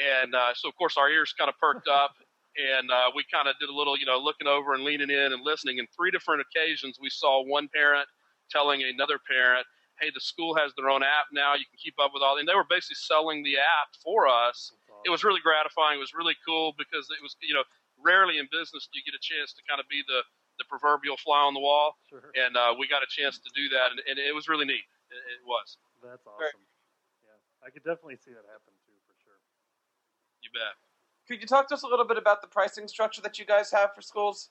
And uh, so, of course, our ears kind of perked up, and uh, we kind of did a little, you know, looking over and leaning in and listening. And three different occasions, we saw one parent telling another parent, "Hey, the school has their own app now. You can keep up with all." And they were basically selling the app for us. It was really gratifying. It was really cool because it was, you know, rarely in business do you get a chance to kind of be the the proverbial fly on the wall, Sure. and uh, we got a chance to do that, and, and it was really neat. It, it was. That's awesome. Yeah, I could definitely see that happen too, for sure. You bet. Could you talk to us a little bit about the pricing structure that you guys have for schools?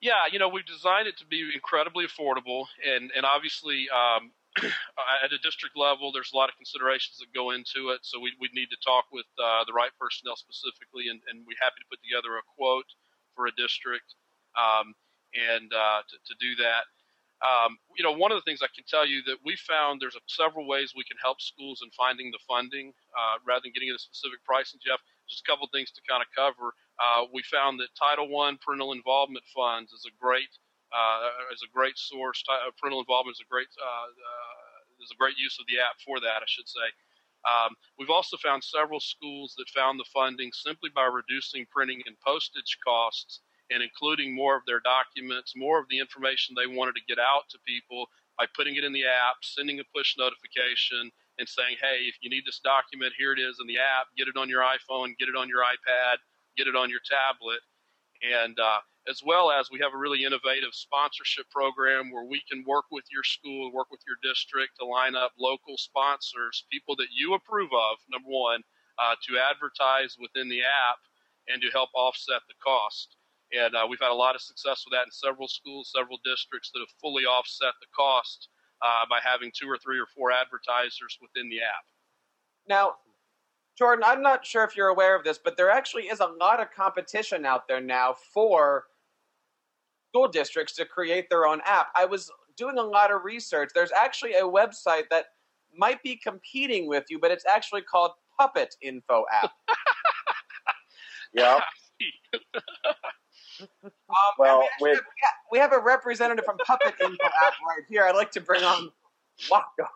Yeah, you know, we've designed it to be incredibly affordable, and and obviously um, at a district level, there's a lot of considerations that go into it. So we we need to talk with uh, the right personnel specifically, and, and we're happy to put together a quote for a district, um, and uh, to, to do that. Um, you know, one of the things I can tell you that we found there's a, several ways we can help schools in finding the funding, uh, rather than getting into specific pricing. Jeff, just a couple things to kind of cover. Uh, we found that Title I parental involvement funds is a great uh, is a great source. Uh, Parental involvement is a great uh, uh, is a great use of the app for that. I should say. Um, we've also found several schools that found the funding simply by reducing printing and postage costs and including more of their documents, more of the information they wanted to get out to people by putting it in the app, sending a push notification, and saying, hey, if you need this document, here it is in the app. Get it on your iPhone, get it on your iPad, get it on your tablet. And uh, as well as we have a really innovative sponsorship program where we can work with your school, work with your district to line up local sponsors, people that you approve of, number one, uh, to advertise within the app and to help offset the cost. And uh, we've had a lot of success with that in several schools, several districts that have fully offset the cost uh, by having two or three or four advertisers within the app. Now, Jordan, I'm not sure if you're aware of this, but there actually is a lot of competition out there now for school districts to create their own app. I was doing a lot of research. There's actually a website that might be competing with you, but it's actually called Puppet Info App. <laughs> Yeah. Um, Well, we, with- have, we have a representative from Puppet Info App right here. I'd like to bring on Waka.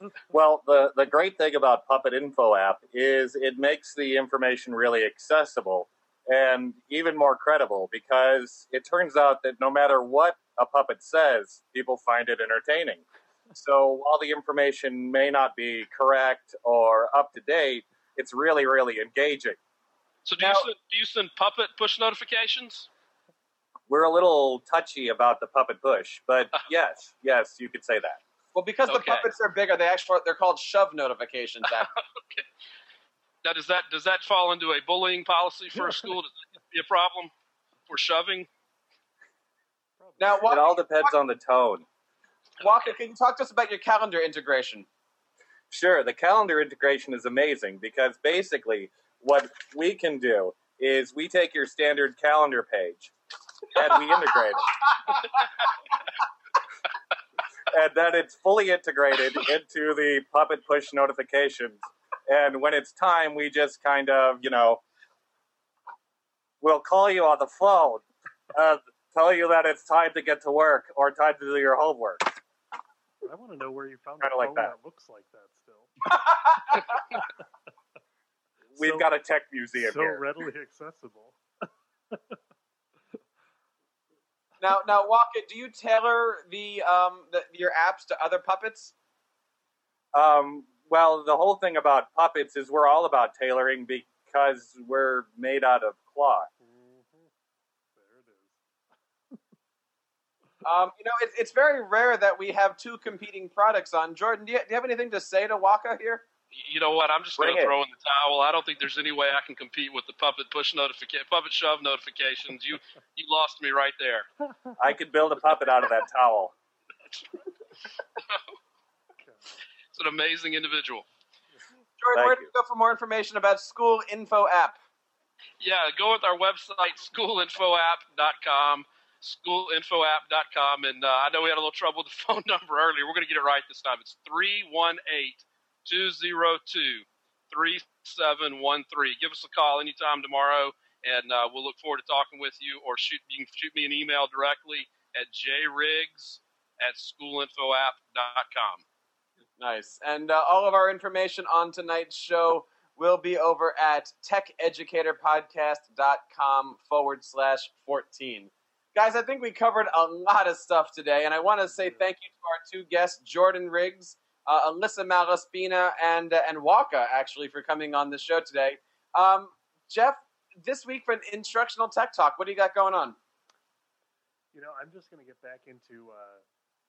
<laughs> Well, the, the great thing about Puppet Info app is it makes the information really accessible and even more credible because it turns out that no matter what a puppet says, people find it entertaining. So while the information may not be correct or up to date, it's really, really engaging. So do you, send, do you send puppet push notifications? We're a little touchy about the puppet push, but <laughs> yes, yes, you could say that. Well, because the Okay. puppets are bigger, they actually they're called shove notifications. <laughs> Actually. Now, does that does that fall into a bullying policy for a school? Does that be a problem for shoving? now, It all depends on the tone. Waka, can you talk to us about your calendar integration? Sure, the calendar integration is amazing because basically what we can do is we take your standard calendar page and we integrate it. <laughs> and then it's fully integrated into the puppet push notifications. And when it's time, we just kind of, you know, we'll call you on the phone, uh, tell you that it's time to get to work or time to do your homework. I want to know where you found Kinda a like phone that. that. looks like that still. <laughs> <laughs> We've So- got a tech museum so here. readily accessible. <laughs> Now, now, Waka, do you tailor the, um, the your apps to other puppets? Um, well, the whole thing about puppets is we're all about tailoring because we're made out of cloth. hmm There it is. <laughs> Um, you know, it's it's very rare that we have two competing products on. Jordan, do you, do you have anything to say to Waka here? You know what? I'm just going to throw in the towel. I don't think there's any way I can compete with the puppet push notification, puppet shove notifications. You you lost me right there. <laughs> I could build a puppet out of that towel. It's an amazing individual. Jordan, Thank where do you. you go for more information about School Info App? Yeah, go with our website, schoolinfoapp.com, schoolinfoapp.com. And uh, I know we had a little trouble with the phone <laughs> number earlier. We're going to get it right this time. It's 318 202 3713. Give us a call anytime tomorrow, and uh, we'll look forward to talking with you. Or shoot, you can shoot me an email directly at jriggs at schoolinfoapp.com. Nice. And uh, all of our information on tonight's show will be over at techeducatorpodcast.com forward slash 14. Guys, I think we covered a lot of stuff today, and I want to say thank you to our two guests, Jordan Riggs, uh, Alyssa Malaspina, and uh, and Waka, actually, for coming on the show today. Um, Jeff, this week for an instructional tech talk, what do you got going on? You know, I'm just going to get back into uh,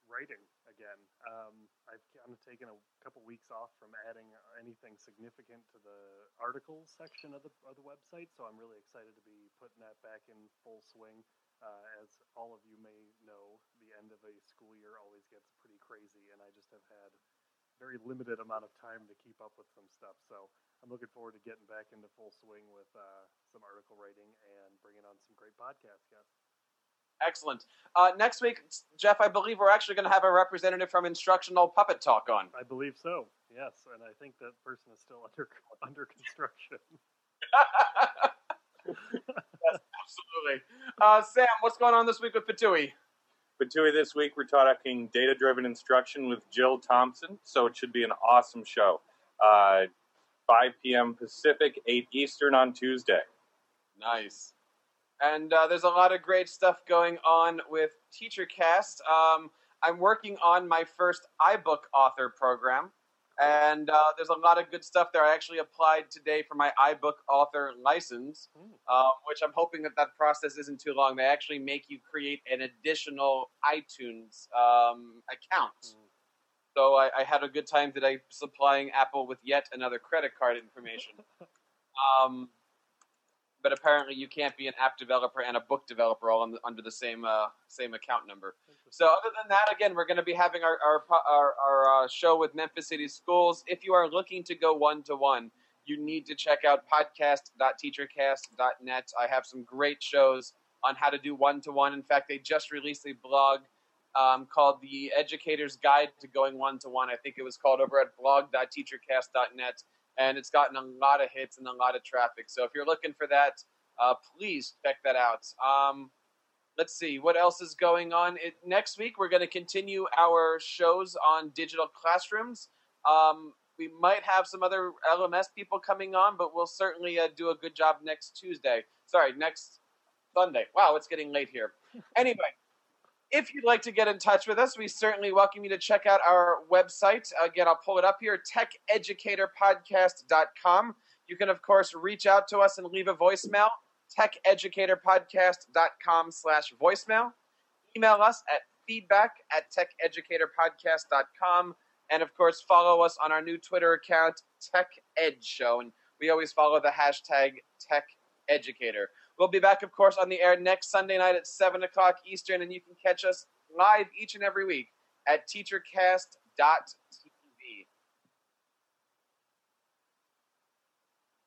writing again. Um, I've kind of taken a couple weeks off from adding anything significant to the articles section of the of the website, so I'm really excited to be putting that back in full swing. Uh, as all of you may know, the end of a school year always gets pretty crazy, and I just have had very limited amount of time to keep up with some stuff. So I'm looking forward to getting back into full swing with uh, some article writing and bringing on some great podcast guests. Excellent. Uh, next week, Jeff, I believe we're actually going to have a representative from Instructional Puppet Talk on. I believe so. Yes, and I think that person is still under <laughs> under construction. <laughs> <laughs> yes, absolutely. Uh, Sam, what's going on this week with Patui? Patui this week we're talking data-driven instruction with Jill Thompson, so it should be an awesome show. Uh, 5 p.m. Pacific, 8 Eastern on Tuesday. Nice. And uh, there's a lot of great stuff going on with TeacherCast. Um, I'm working on my first iBook author program, and uh, there's a lot of good stuff there. I actually applied today for my iBook author license, um, which I'm hoping that that process isn't too long. They actually make you create an additional iTunes um, account. Mm. So I, I, had a good time today supplying Apple with yet another credit card information. <laughs> um, but apparently you can't be an app developer and a book developer all the, under the same uh, same account number. So other than that, again, we're going to be having our our, our, our uh, show with Memphis City Schools. If you are looking to go one to one, you need to check out podcast.teachercast.net. I have some great shows on how to do one to one. In fact, they just released a blog um, called The Educator's Guide to Going One to One. I think it was called over at blog.teachercast.net and it's gotten a lot of hits and a lot of traffic. So if you're looking for that, uh, please check that out. Um, let's see what else is going on. It, next week we're going to continue our shows on digital classrooms. Um, we might have some other LMS people coming on, but we'll certainly uh, do a good job next Tuesday. Sorry, next Sunday. Wow, it's getting late here. Anyway, if you'd like to get in touch with us, we certainly welcome you to check out our website. Again, I'll pull it up here techeducatorpodcast.com. You can, of course, reach out to us and leave a voicemail techeducatorpodcast.com slash voicemail. Email us at feedback at techeducatorpodcast.com. And, of course, follow us on our new Twitter account, Tech Ed Show. And we always follow the hashtag TechEducator. We'll be back, of course, on the air next Sunday night at 7 o'clock Eastern, and you can catch us live each and every week at teachercast.tv.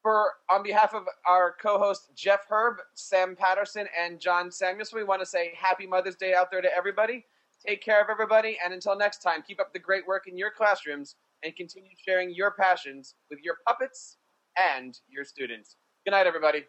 For on behalf of our co-host Jeff Herb, Sam Patterson, and John Samuelson, we want to say Happy Mother's Day out there to everybody. Take care of everybody, and until next time, keep up the great work in your classrooms and continue sharing your passions with your puppets and your students. Good night, everybody.